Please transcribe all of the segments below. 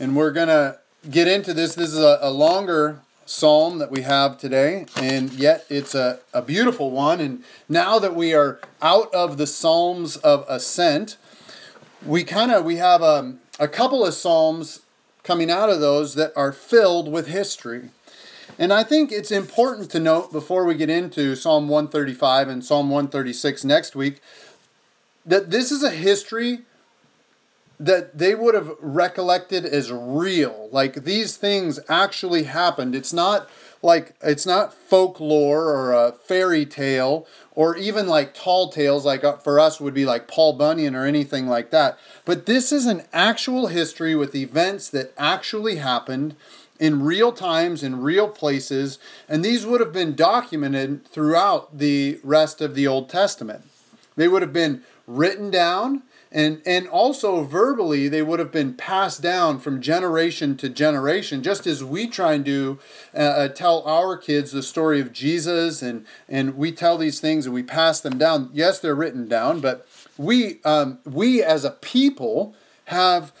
And we're going to get into this. This is a, a, longer psalm that we have today, and yet it's a, a beautiful one. And now that we are out of the Psalms of Ascent, we kind of we have a, a couple of psalms coming out of those that are filled with history. And I think it's important to note before we get into Psalm 135 and Psalm 136 next week that this is a history that they would have recollected as real. Like these things actually happened. It's not like it's not folklore or a fairy tale or even like tall tales like uh, for us would be like Paul Bunyan or anything like that. But this is an actual history with events that actually happened in real times in real places and these would have been documented throughout the rest of the Old Testament. They would have been written down and and also verbally they would have been passed down from generation to generation just as we try and do uh, uh, tell our kids the story of jesus and and we tell these things and we pass them down. Yes they're written down but we um, we as a people have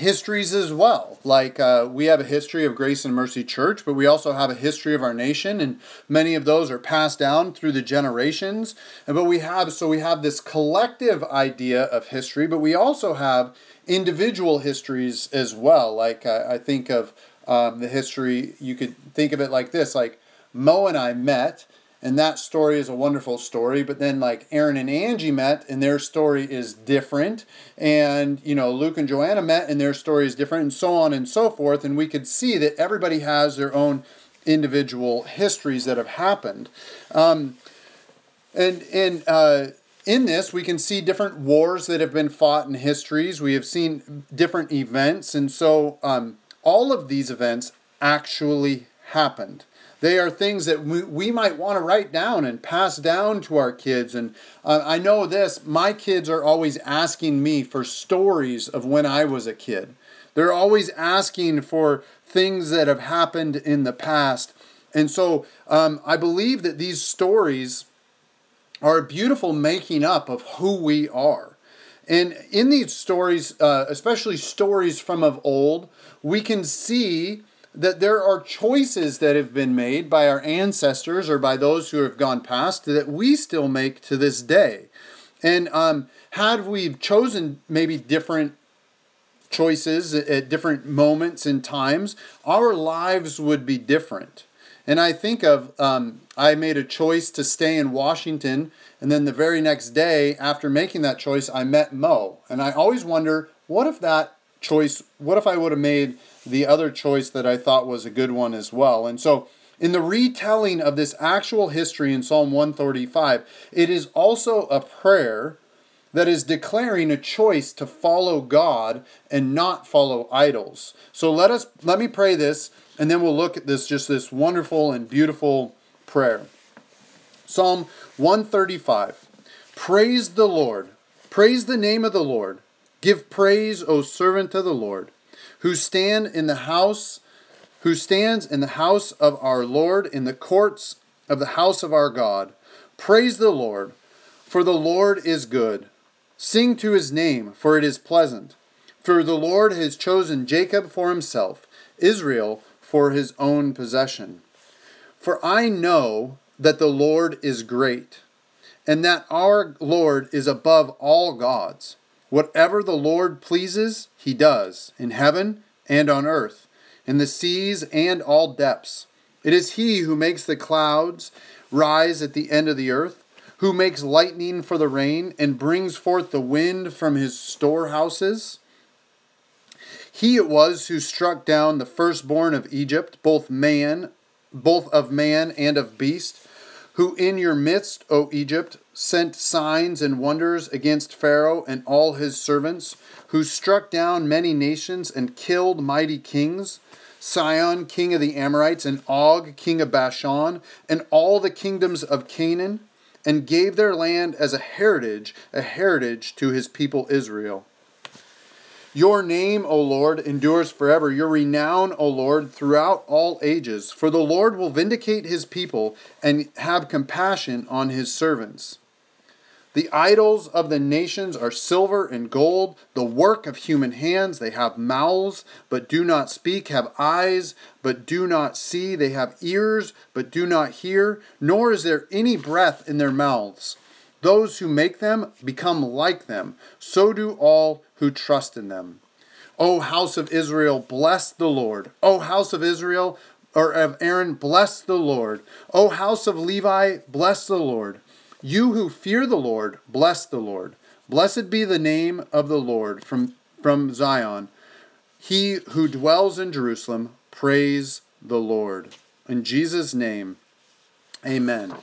histories as well. Like uh, we have a history of Grace and Mercy Church, but we also have a history of our nation, and many of those are passed down through the generations. And but we have so we have this collective idea of history, but we also have individual histories as well. Like uh, I think of um, the history, you could think of it like this: like Mo and I met and that story is a wonderful story but then like aaron and angie met and their story is different. And you know luke and joanna met and their story is different and so on and so forth. And we could see that everybody has their own individual histories that have happened. Um, and and uh, in this we can see different wars that have been fought in histories. We have seen different events. And so um, all of these events actually happened they are things that we, we might want to write down and pass down to our kids. And uh, I know this my kids are always asking me for stories of when I was a kid. They're always asking for things that have happened in the past. And so um, I believe that these stories are a beautiful making up of who we are. And in these stories, uh, especially stories from of old, we can see that there are choices that have been made by our ancestors or by those who have gone past that we still make to this day. And um, had we chosen maybe different choices at different moments and times, our lives would be different. And I think of, um, I made a choice to stay in Washington, and then the very next day after making that choice, I met Mo. And I always wonder, what if that choice, what if I would have made the other choice that I thought was a good one as well. And so, in the retelling of this actual history in Psalm 135, it is also a prayer that is declaring a choice to follow God and not follow idols. So let us let me pray this and then we'll look at this just this wonderful and beautiful prayer. Psalm 135. Praise the Lord. Praise the name of the Lord. Give praise, O servant of the Lord who stand in the house who stands in the house of our Lord in the courts of the house of our God. Praise the Lord, for the Lord is good. Sing to his name, for it is pleasant. For the Lord has chosen Jacob for himself, Israel for his own possession. For I know that the Lord is great, and that our Lord is above all gods. Whatever the Lord pleases, he does, in heaven and on earth, in the seas and all depths. It is he who makes the clouds rise at the end of the earth, who makes lightning for the rain, and brings forth the wind from his storehouses. He it was who struck down the firstborn of Egypt, both man, both of man and of beast, who in your midst, O Egypt, sent signs and wonders against Pharaoh and all his servants, who struck down many nations and killed mighty kings. Sihon, king of the Amorites, and Og, king of Bashan, and all the kingdoms of Canaan, and gave their land as a heritage, a heritage to his people Israel. Your name, O Lord, endures forever. Your renown, O Lord, throughout all ages. For the Lord will vindicate his people and have compassion on his servants. The idols of the nations are silver and gold, the work of human hands. They have mouths, but do not speak, have eyes, but do not see. They have ears, but do not hear, nor is there any breath in their mouths. Those who make them become like them. So do all who trust in them. O house of Israel, bless the Lord. O house of Israel, or of Aaron, bless the Lord. O house of Levi, bless the Lord. You who fear the Lord, bless the Lord. Blessed be the name of the Lord from, from Zion. He who dwells in Jerusalem, praise the Lord. In Jesus' name, amen.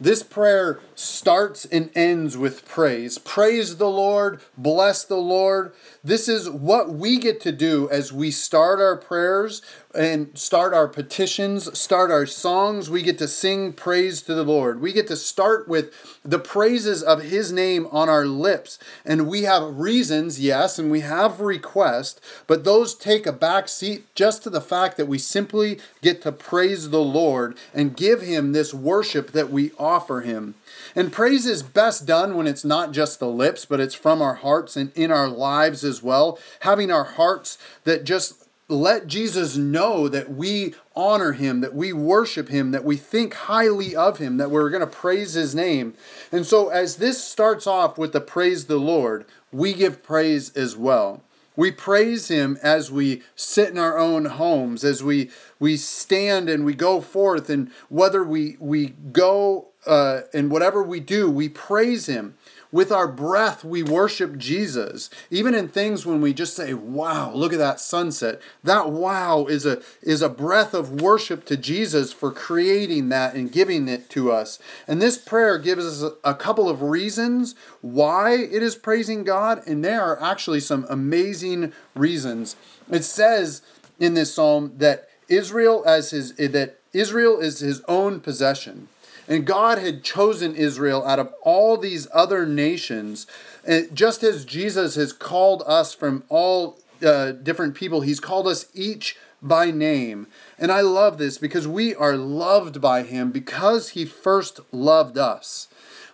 This prayer starts and ends with praise. Praise the Lord, bless the Lord. This is what we get to do as we start our prayers and start our petitions, start our songs. We get to sing praise to the Lord. We get to start with the praises of His name on our lips. And we have reasons, yes, and we have requests, but those take a back seat just to the fact that we simply get to praise the Lord and give Him this worship that we offer Him. And praise is best done when it's not just the lips, but it's from our hearts and in our lives as well. Having our hearts that just let Jesus know that we honor him, that we worship him, that we think highly of him, that we're going to praise his name. And so, as this starts off with the praise the Lord, we give praise as well. We praise him as we sit in our own homes, as we, we stand and we go forth, and whether we, we go uh, and whatever we do, we praise him. With our breath, we worship Jesus. Even in things when we just say, wow, look at that sunset. That wow is a, is a breath of worship to Jesus for creating that and giving it to us. And this prayer gives us a, couple of reasons why it is praising God, and there are actually some amazing reasons. It says in this psalm that Israel as his that Israel is his own possession. And God had chosen Israel out of all these other nations, and just as Jesus has called us from all uh, different people, He's called us each by name. And I love this because we are loved by Him because He first loved us.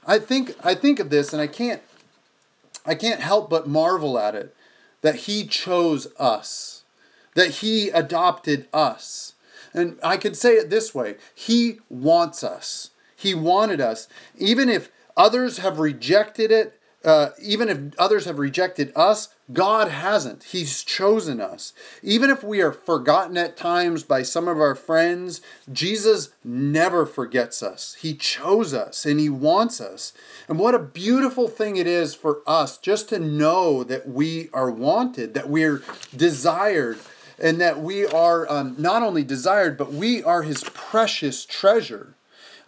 I think I think of this and I can't I can't help but marvel at it that He chose us, that He adopted us. And I could say it this way He wants us. He wanted us. Even if others have rejected it, uh, even if others have rejected us, God hasn't. He's chosen us. Even if we are forgotten at times by some of our friends, Jesus never forgets us. He chose us and He wants us. And what a beautiful thing it is for us just to know that we are wanted, that we're desired, and that we are um, not only desired, but we are His precious treasure.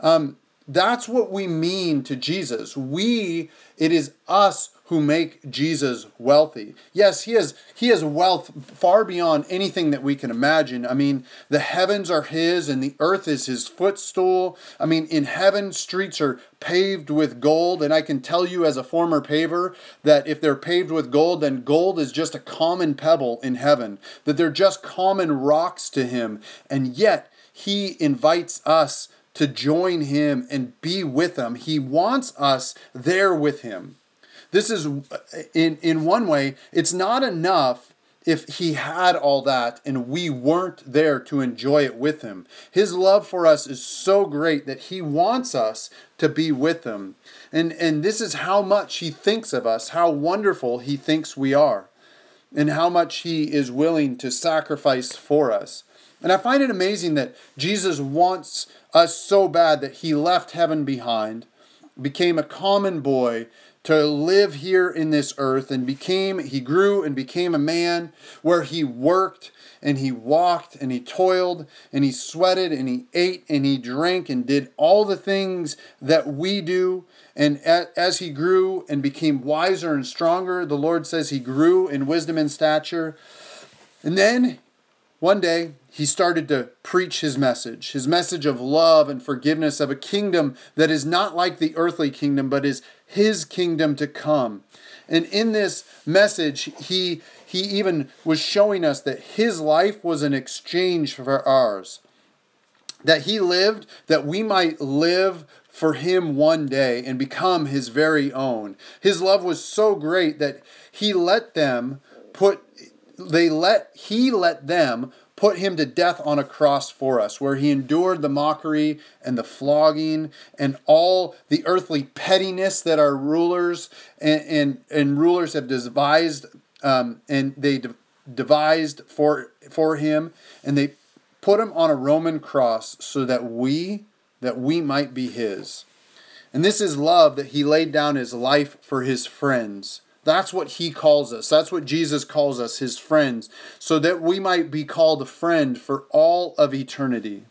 Um, that's what we mean to Jesus. We, it is us who make Jesus wealthy. Yes, he has he has wealth far beyond anything that we can imagine. I mean, the heavens are his and the earth is his footstool. I mean, in heaven streets are paved with gold, and I can tell you as a former paver that if they're paved with gold, then gold is just a common pebble in heaven. That they're just common rocks to him. And yet he invites us to join him and be with him. He wants us there with him. This is, in, in one way, it's not enough if he had all that and we weren't there to enjoy it with him. His love for us is so great that he wants us to be with him. And, and this is how much he thinks of us, how wonderful he thinks we are, and how much he is willing to sacrifice for us. And I find it amazing that Jesus wants us so bad that he left heaven behind, became a common boy to live here in this earth, and became, he grew and became a man where he worked and he walked and he toiled and he sweated and he ate and he drank and did all the things that we do. And as he grew and became wiser and stronger, the Lord says he grew in wisdom and stature. And then one day, he started to preach his message, his message of love and forgiveness of a kingdom that is not like the earthly kingdom, but is his kingdom to come. And in this message, he, he even was showing us that his life was an exchange for ours. That he lived that we might live for him one day and become his very own. His love was so great that he let them put they let he let them put him to death on a cross for us, where he endured the mockery and the flogging and all the earthly pettiness that our rulers and, and, and rulers have devised, um, and they de- devised for, for him, and they put him on a Roman cross so that we that we might be his. And this is love that he laid down his life for his friends. That's what he calls us. That's what Jesus calls us, his friends, so that we might be called a friend for all of eternity.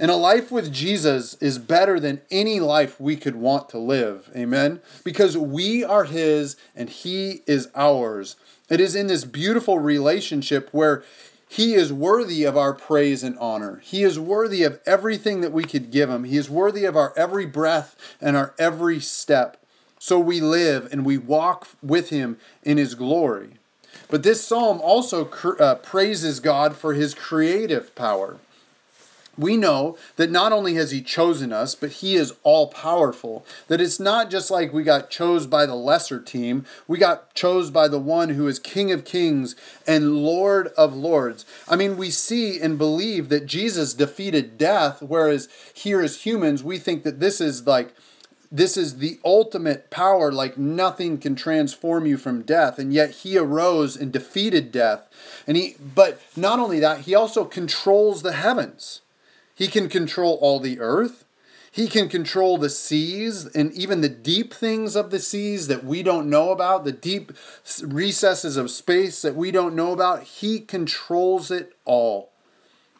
And a life with Jesus is better than any life we could want to live. Amen? Because we are his and he is ours. It is in this beautiful relationship where he is worthy of our praise and honor. He is worthy of everything that we could give him. He is worthy of our every breath and our every step. So we live and we walk with him in his glory. But this psalm also uh, praises God for his creative power we know that not only has he chosen us, but he is all powerful. That it's not just like we got chose by the lesser team, we got chose by the one who is King of Kings and Lord of Lords. I mean, we see and believe that Jesus defeated death, whereas here as humans, we think that this is like this is the ultimate power, like nothing can transform you from death. And yet he arose and defeated death. And he but not only that, he also controls the heavens. He can control all the earth. He can control the seas and even the deep things of the seas that we don't know about, the deep recesses of space that we don't know about. He controls it all.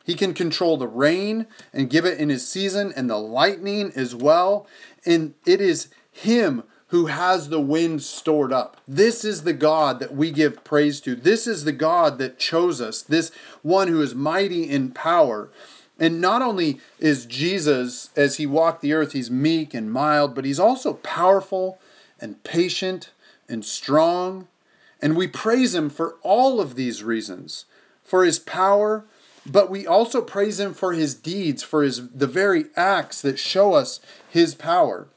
He can control the rain and give it in his season and the lightning as well. And it is Him who has the wind stored up. This is the God that we give praise to. This is the God that chose us, this one who is mighty in power. And not only is Jesus, as he walked the earth, he's meek and mild, but he's also powerful and patient and strong. And we praise him for all of these reasons for his power, but we also praise him for his deeds, for his, the very acts that show us his power.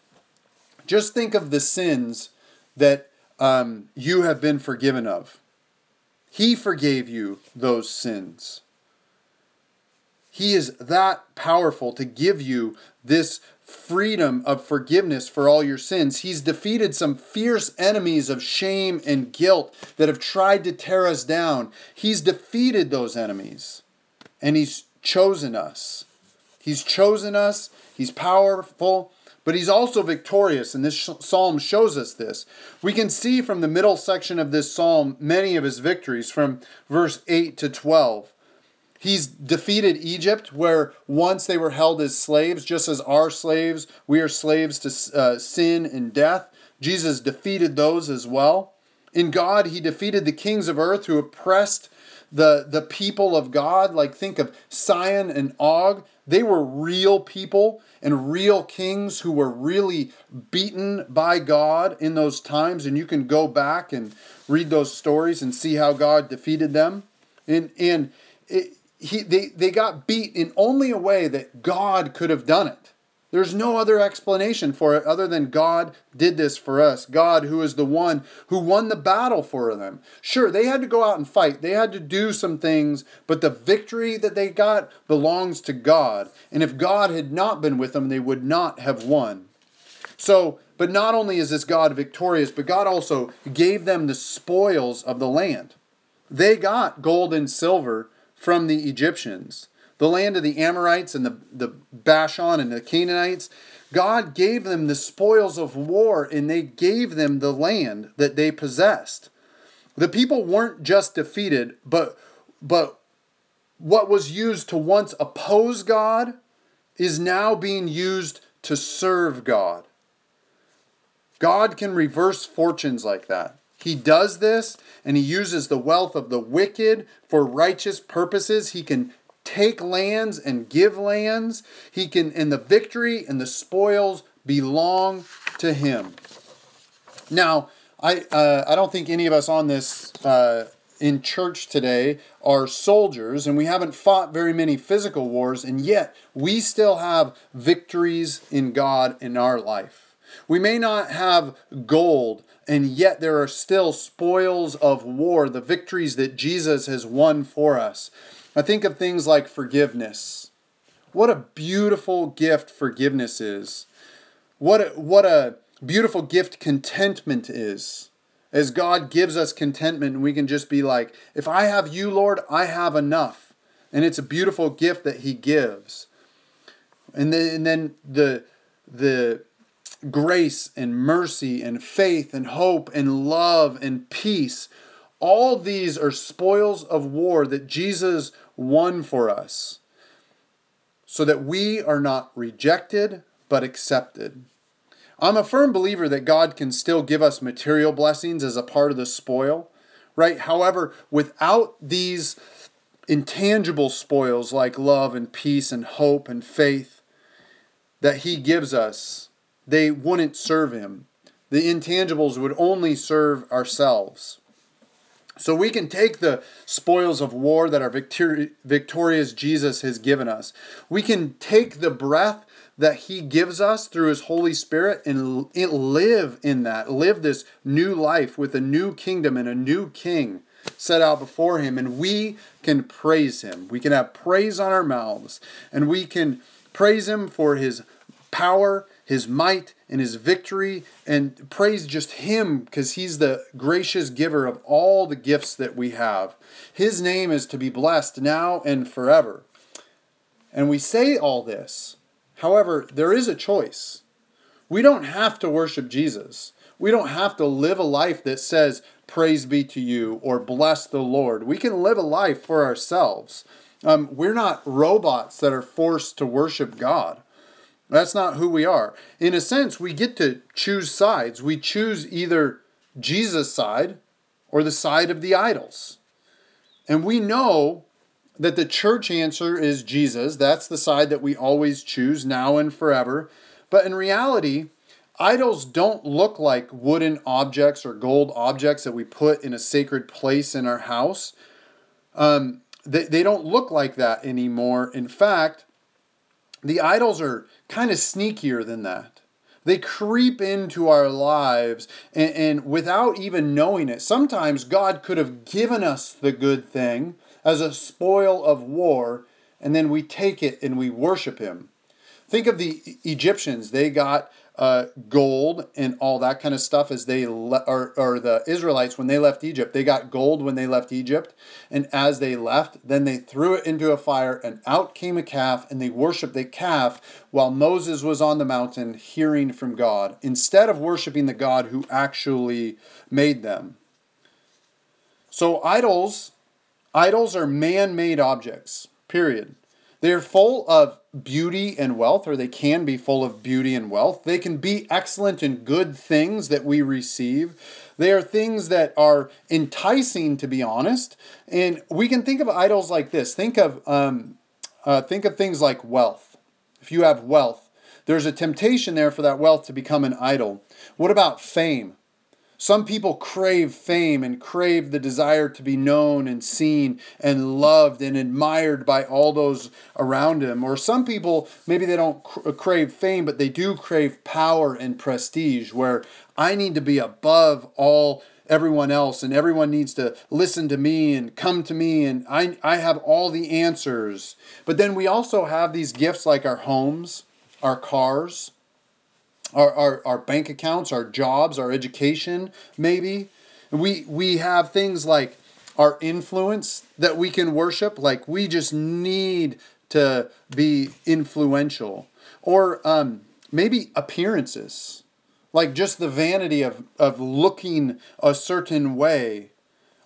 Just think of the sins that um, you have been forgiven of. He forgave you those sins. He is that powerful to give you this freedom of forgiveness for all your sins. He's defeated some fierce enemies of shame and guilt that have tried to tear us down. He's defeated those enemies and He's chosen us. He's chosen us, He's powerful, but He's also victorious, and this psalm shows us this. We can see from the middle section of this psalm many of His victories from verse 8 to 12. He's defeated Egypt, where once they were held as slaves, just as our slaves, we are slaves to uh, sin and death. Jesus defeated those as well. In God, he defeated the kings of earth who oppressed the, the people of God. Like, think of Sihon and Og. They were real people and real kings who were really beaten by God in those times. And you can go back and read those stories and see how God defeated them. And, and it, he, they, they got beat in only a way that God could have done it. There's no other explanation for it other than God did this for us. God, who is the one who won the battle for them. Sure, they had to go out and fight, they had to do some things, but the victory that they got belongs to God. And if God had not been with them, they would not have won. So, but not only is this God victorious, but God also gave them the spoils of the land. They got gold and silver from the Egyptians. The land of the Amorites and the, the Bashan and the Canaanites, God gave them the spoils of war and they gave them the land that they possessed. The people weren't just defeated, but but what was used to once oppose God is now being used to serve God. God can reverse fortunes like that. He does this and he uses the wealth of the wicked for righteous purposes. He can take lands and give lands. He can, and the victory and the spoils belong to him. Now, I, uh, I don't think any of us on this uh, in church today are soldiers, and we haven't fought very many physical wars, and yet we still have victories in God in our life. We may not have gold, and yet there are still spoils of war, the victories that Jesus has won for us. I think of things like forgiveness. What a beautiful gift forgiveness is. What a, what a beautiful gift contentment is. As God gives us contentment, we can just be like, if I have you, Lord, I have enough. And it's a beautiful gift that He gives. And then, and then the, the grace and mercy and faith and hope and love and peace, all these are spoils of war that Jesus won for us so that we are not rejected but accepted. I'm a firm believer that God can still give us material blessings as a part of the spoil, right? However, without these intangible spoils like love and peace and hope and faith that He gives us, they wouldn't serve Him. The intangibles would only serve ourselves. So we can take the spoils of war that our victorious Jesus has given us. We can take the breath that he gives us through his Holy Spirit and live in that, live this new life with a new kingdom and a new king set out before him. And we can praise him. We can have praise on our mouths and we can praise him for his power, his might, and his victory, and praise just him because he's the gracious giver of all the gifts that we have. His name is to be blessed now and forever. And we say all this However, there is a choice. We don't have to worship Jesus. We don't have to live a life that says, Praise be to you or bless the Lord. We can live a life for ourselves. Um, we're not robots that are forced to worship God. That's not who we are. In a sense, we get to choose sides. We choose either Jesus' side or the side of the idols. And we know that the church answer is Jesus. That's the side that we always choose now and forever. But in reality, idols don't look like wooden objects or gold objects that we put in a sacred place in our house. Um, they, they don't look like that anymore. In fact, the idols are kind of sneakier than that. They creep into our lives and, and without even knowing it. Sometimes God could have given us the good thing as a spoil of war, and then we take it and we worship him. Think of the Egyptians. They got uh, gold and all that kind of stuff as they le- or, or the Israelites when they left Egypt. They got gold when they left Egypt, and as they left, then they threw it into a fire, and out came a calf, and they worshipped the calf while Moses was on the mountain hearing from God, instead of worshiping the God who actually made them. So idols Idols are man made objects, period. They're full of beauty and wealth, or they can be full of beauty and wealth. They can be excellent and good things that we receive. They are things that are enticing, to be honest. And we can think of idols like this. Think of um, uh, think of things like wealth. If you have wealth, there's a temptation there for that wealth to become an idol. What about fame? Some people crave fame and crave the desire to be known and seen and loved and admired by all those around him. Or some people, maybe they don't crave fame, but they do crave power and prestige, where I need to be above all everyone else and everyone needs to listen to me and come to me and I, I have all the answers. But then we also have these gifts like our homes, our cars, our, our, our bank accounts, our jobs, our education, maybe. We, we have things like our influence that we can worship, like we just need to be influential. Or um, maybe appearances, like just the vanity of, of looking a certain way.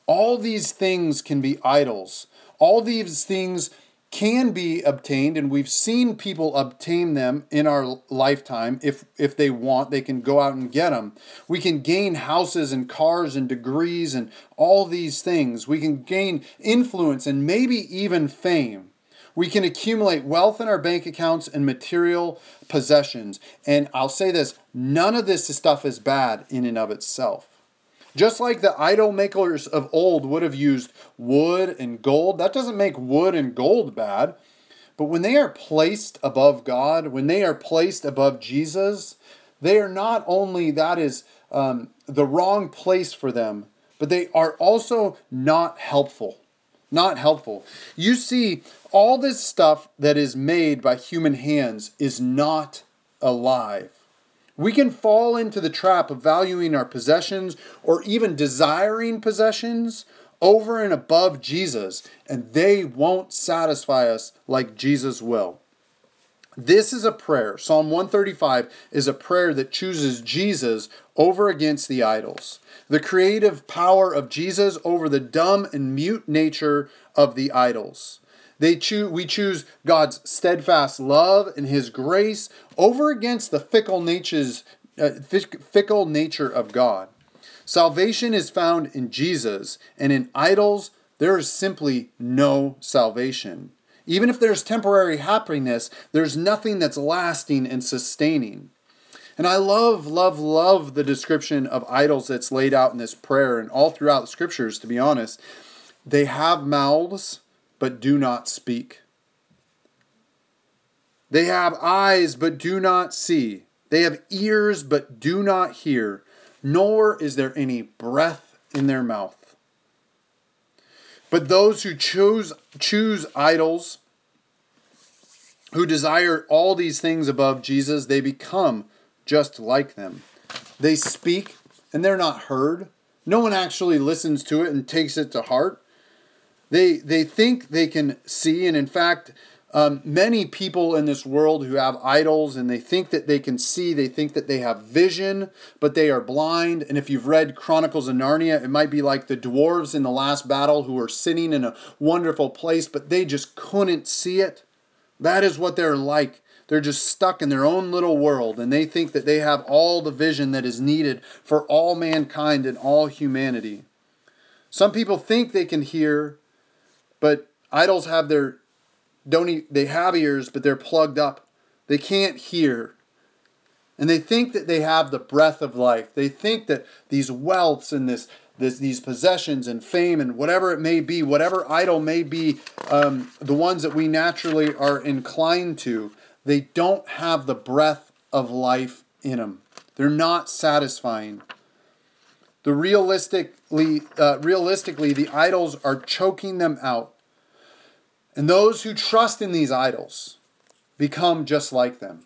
All these things can be idols. All these things can be obtained and we've seen people obtain them in our lifetime. If if they want they can go out and get them we can gain houses and cars and degrees and all these things. We can gain influence and maybe even fame. We can accumulate wealth in our bank accounts and material possessions. And i'll say this none of this stuff is bad in and of itself Just like the idol makers of old would have used wood and gold, that doesn't make wood and gold bad. But when they are placed above God, when they are placed above Jesus, they are not only, that is um, the wrong place for them, but they are also not helpful. Not helpful. You see, all this stuff that is made by human hands is not alive. We can fall into the trap of valuing our possessions or even desiring possessions over and above Jesus, and they won't satisfy us like Jesus will. This is a prayer. Psalm 135 is a prayer that chooses Jesus over against the idols, the creative power of Jesus over the dumb and mute nature of the idols. They choose, we choose God's steadfast love and His grace over against the fickle natures, uh, fickle nature of God. Salvation is found in Jesus, and in idols there is simply no salvation. Even if there's temporary happiness, there's nothing that's lasting and sustaining. And I love, love, love the description of idols that's laid out in this prayer and all throughout the scriptures, to be honest. They have mouths, but do not speak. They have eyes, but do not see. They have ears, but do not hear. Nor is there any breath in their mouth. But those who choose, choose idols, who desire all these things above Jesus, they become just like them. They speak and they're not heard. No one actually listens to it and takes it to heart. They they think they can see, and in fact, um, many people in this world who have idols and they think that they can see, they think that they have vision, but they are blind. And if you've read Chronicles of Narnia, it might be like the dwarves in the last battle who were sitting in a wonderful place, but they just couldn't see it. That is what they're like. They're just stuck in their own little world and they think that they have all the vision that is needed for all mankind and all humanity. Some people think they can hear, but idols have their don't they have ears, but they're plugged up. They can't hear. And they think that they have the breath of life. They think that these wealths and this, this these possessions and fame and whatever it may be, whatever idol may be, um, the ones that we naturally are inclined to, they don't have the breath of life in them. They're not satisfying. The realistically, uh, realistically, the idols are choking them out. And those who trust in these idols become just like them.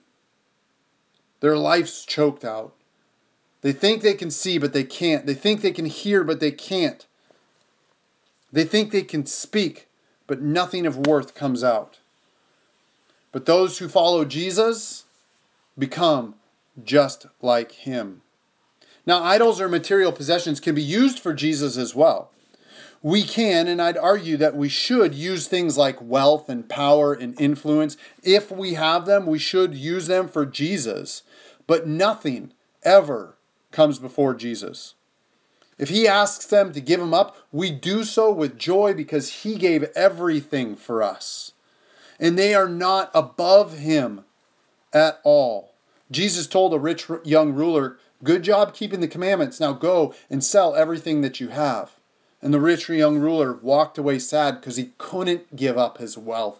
Their life's choked out. They think they can see, but they can't. They think they can hear, but they can't. They think they can speak, but nothing of worth comes out. But those who follow Jesus become just like him. Now, idols or material possessions can be used for Jesus as well we can, and I'd argue that we should use things like wealth and power and influence. If we have them, we should use them for Jesus. But nothing ever comes before Jesus. If he asks them to give him up, we do so with joy because he gave everything for us. And they are not above him at all. Jesus told a rich young ruler, Good job keeping the commandments. Now go and sell everything that you have. And the rich young ruler walked away sad because he couldn't give up his wealth.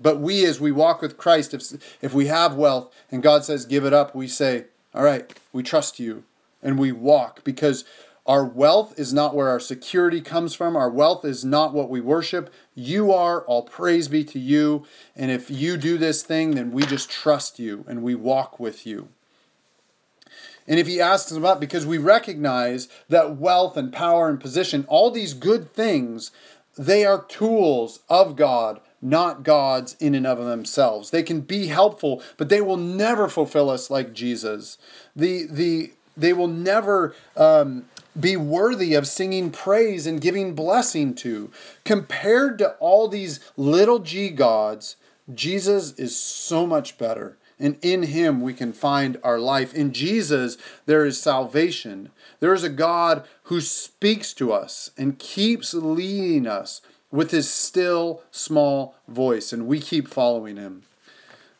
But we, as we walk with Christ, if, if we have wealth and God says, give it up, we say, all right, we trust you. And we walk because our wealth is not where our security comes from. Our wealth is not what we worship. You are, all praise be to you. And if you do this thing, then we just trust you and we walk with you. And if he asks about, because we recognize that wealth and power and position, all these good things, they are tools of God, not gods in and of themselves. They can be helpful, but they will never fulfill us like Jesus. The the they will never um, be worthy of singing praise and giving blessing to. Compared to all these little g gods, Jesus is so much better and in him we can find our life. In Jesus, there is salvation. There is a God who speaks to us and keeps leading us with his still small voice, and we keep following him.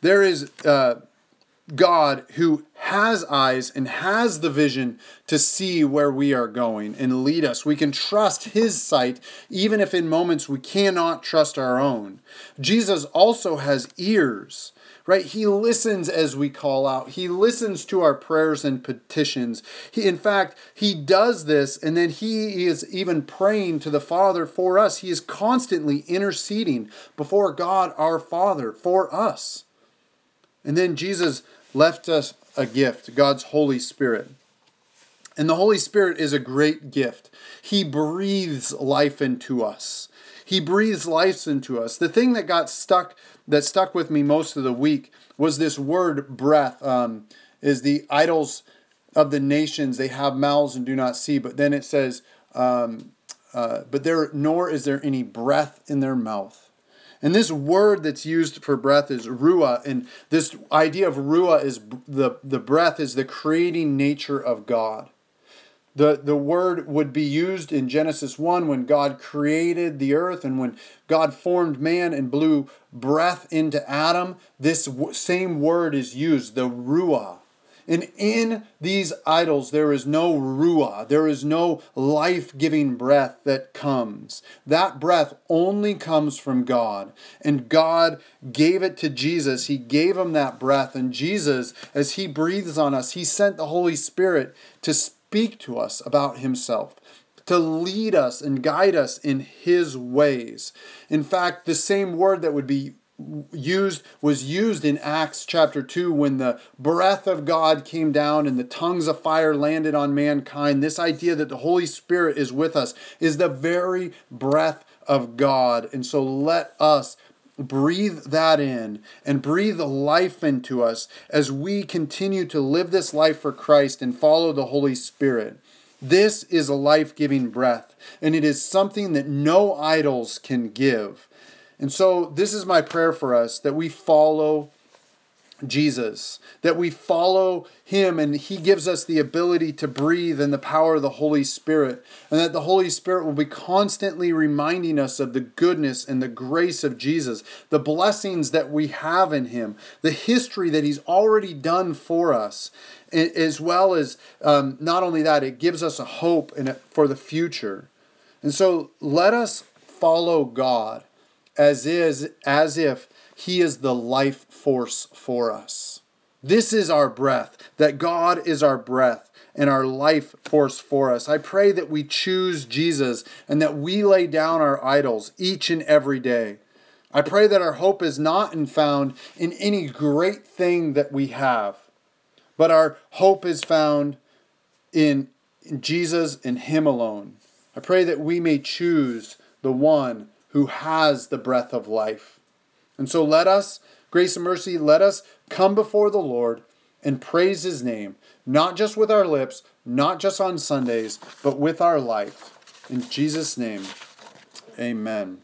There is. Uh, God who has eyes and has the vision to see where we are going and lead us. We can trust his sight even if in moments we cannot trust our own. Jesus also has ears right? He listens as we call out. He listens to our prayers and petitions. He, in fact, he does this, and then he is even praying to the Father for us. He is constantly interceding before God our Father for us. And then Jesus left us a gift, God's Holy Spirit. And the Holy Spirit is a great gift. He breathes life into us. He breathes life into us. The thing that got stuck that stuck with me most of the week was this word breath. Um, is the idols of the nations they have mouths and do not see, but then it says, um, uh, but there nor is there any breath in their mouth. And this word that's used for breath is ruah, and this idea of ruah is the the breath is the creating nature of God. The, the word would be used in Genesis 1 when God created the earth and when God formed man and blew breath into Adam. This w- same word is used, the Ruah. And in these idols, there is no Ruah, there is no life giving breath that comes. That breath only comes from God. And God gave it to Jesus. He gave him that breath. And Jesus, as He breathes on us, He sent the Holy Spirit to speak speak to us about himself, to lead us and guide us in his ways. In fact, the same word that would be used was used in Acts chapter 2 when the breath of God came down and the tongues of fire landed on mankind. This idea that the Holy Spirit is with us is the very breath of God. And so let us breathe that in and breathe life into us as we continue to live this life for Christ and follow the Holy Spirit. This is a life giving breath, and it is something that no idols can give. And so, this is my prayer for us that we follow Jesus, that we follow him and he gives us the ability to breathe in the power of the Holy Spirit, and that the Holy Spirit will be constantly reminding us of the goodness and the grace of Jesus, the blessings that we have in him, the history that he's already done for us, as well as um, not only that, it gives us a hope in for the future. And so let us follow God as is as if he is the life force for us. This is our breath, that God is our breath and our life force for us. I pray that we choose Jesus and that we lay down our idols each and every day. I pray that our hope is not found in any great thing that we have, but our hope is found in, in Jesus and Him alone. I pray that we may choose the one who has the breath of life. And so let us, grace and mercy, let us come before the Lord and praise his name, not just with our lips, not just on Sundays, but with our life. In Jesus' name, amen.